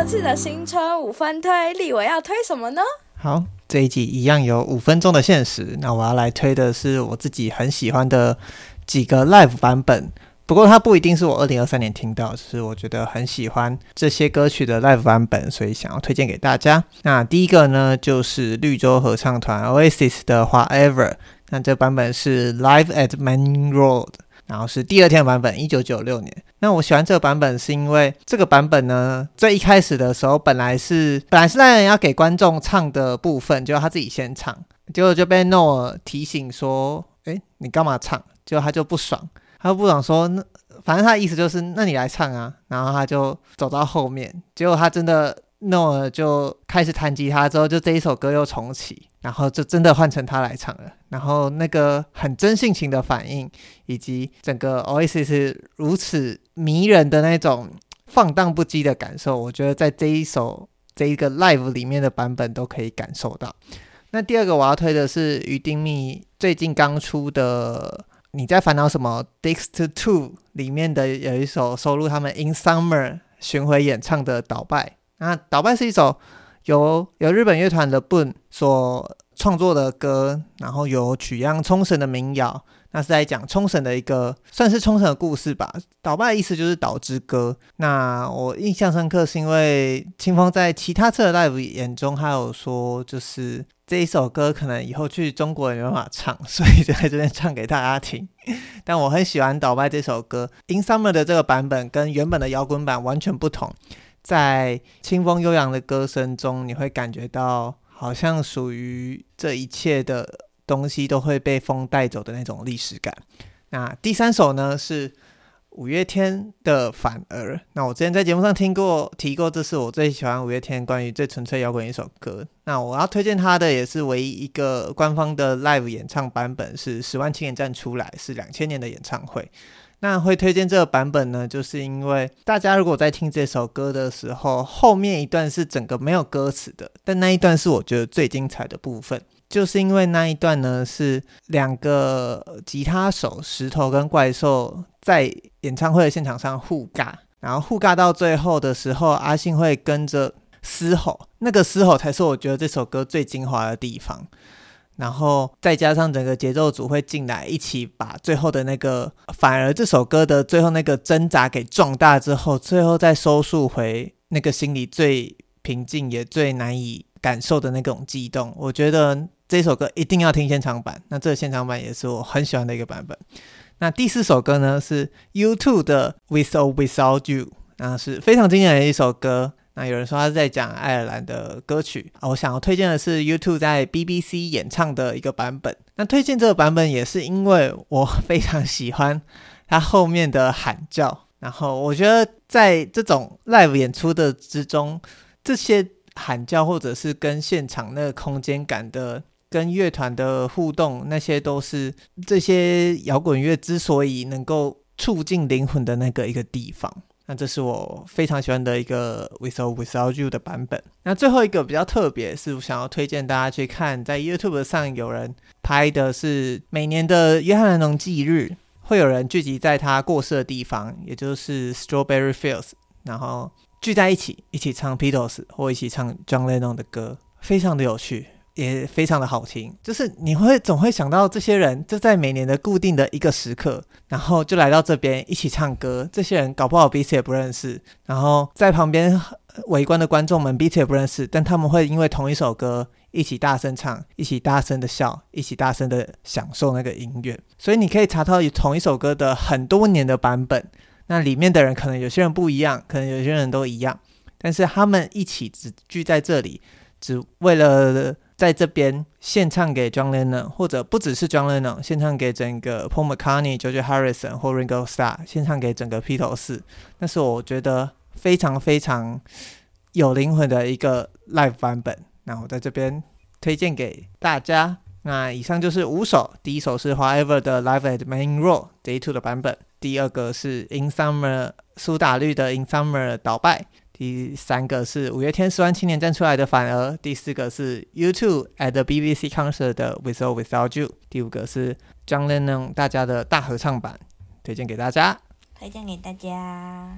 这次的新春五分推，立幃要推什么呢？好，这一集一样有五分钟的限时。那我要来推的是我自己很喜欢的几个 live 版本。不过它不一定是我二零二三年听到，只是我觉得很喜欢这些歌曲的 live 版本，所以想要推荐给大家。那第一个呢，就是绿洲合唱团 Oasis 的 Whatever。那这版本是 Live at Main Road。然后是第二天的版本，一九九六年。那我喜欢这个版本，是因为这个版本呢，最一开始的时候，本来是本来是那人要给观众唱的部分，结果他自己先唱，结果就被诺尔提醒说：“诶，你干嘛唱？”结果他就不爽，他就不爽说：“那反正他的意思就是，那你来唱啊。”然后他就走到后面，结果他真的。那我就开始弹吉他，之后就这一首歌又重启，然后就真的换成他来唱了。然后那个很真性情的反应，以及整个 Oasis 如此迷人的那种放荡不羁的感受，我觉得在这一首这一个 live 里面的版本都可以感受到。那第二个我要推的是鱼丁糸最近刚出的《你在烦恼什么》Dixie Two 里面的有一首收录他们 In Summer 巡回演唱的《倒拜》。那《倒拜》是一首由由日本乐团的 BUN 所创作的歌，然后有取样冲绳的民谣，那是在讲冲绳的一个算是冲绳的故事吧。《倒拜》的意思就是岛之歌。那我印象深刻是因为清风在其他次的 live 演中，还有说就是这一首歌可能以后去中国也没办法唱，所以就在这边唱给大家听。但我很喜欢《倒拜》这首歌，《In Summer》的这个版本跟原本的摇滚版完全不同。在清风悠扬的歌声中，你会感觉到好像属于这一切的东西都会被风带走的那种历史感。那第三首呢是五月天的《反而》。那我之前在节目上听过提过，这是我最喜欢五月天关于最纯粹摇滚一首歌。那我要推荐他的也是唯一一个官方的 live 演唱版本，是十万青年站出来，是两千年的演唱会。那会推荐这个版本呢，就是因为大家如果在听这首歌的时候，后面一段是整个没有歌词的，但那一段是我觉得最精彩的部分，就是因为那一段呢是两个吉他手石头跟怪兽在演唱会的现场上互尬，然后互尬到最后的时候，阿信会跟着嘶吼，那个嘶吼才是我觉得这首歌最精华的地方。然后再加上整个节奏组会进来，一起把最后的那个，反而这首歌的最后那个挣扎给壮大之后，最后再收束回那个心里最平静也最难以感受的那种激动。我觉得这首歌一定要听现场版，那这个现场版也是我很喜欢的一个版本。那第四首歌呢是 U2 的 With or Without You，那是非常经典的一首歌。那有人说他在讲爱尔兰的歌曲，我想要推荐的是 YouTube 在 BBC 演唱的一个版本。那推荐这个版本也是因为我非常喜欢他后面的喊叫，然后我觉得在这种 live 演出的之中，这些喊叫或者是跟现场那个空间感的、跟乐团的互动，那些都是这些摇滚乐之所以能够促进灵魂的那个一个地方。那这是我非常喜欢的一个 With or Without You 的版本。那最后一个比较特别，是我想要推荐大家去看，在 YouTube 上有人拍的是每年的约翰·兰农忌日，会有人聚集在他过世的地方，也就是 Strawberry Fields，然后聚在一起，一起唱 p e a t l e s 或一起唱 John Lennon 的歌，非常的有趣。也非常的好听，就是你会总会想到这些人就在每年的固定的一个时刻，然后就来到这边一起唱歌。这些人搞不好彼此也不认识，然后在旁边围观的观众们彼此也不认识，但他们会因为同一首歌一起大声唱，一起大声的笑，一起大声的享受那个音乐。所以你可以查到同一首歌的很多年的版本，那里面的人可能有些人不一样，可能有些人都一样，但是他们一起只聚在这里，只为了。在这边献唱给 John Lennon，或者不只是 John Lennon，献唱给整个 Paul McCartney、George Harrison 或 Ringo Starr，献唱给整个披头士，那是我觉得非常非常有灵魂的一个 live 版本。那我在这边推荐给大家。那以上就是五首，第一首是 Whatever 的 Live at Main Road Day Two 的版本，第二个是 In Summer 苏打绿的 In Summer 倒拜。第三个是五月天十万青年站出来的反而，第四个是 YouTube at the BBC concert 的 With or Without You，第五个是 John Lennon 大家的大合唱版，推荐给大家，推荐给大家。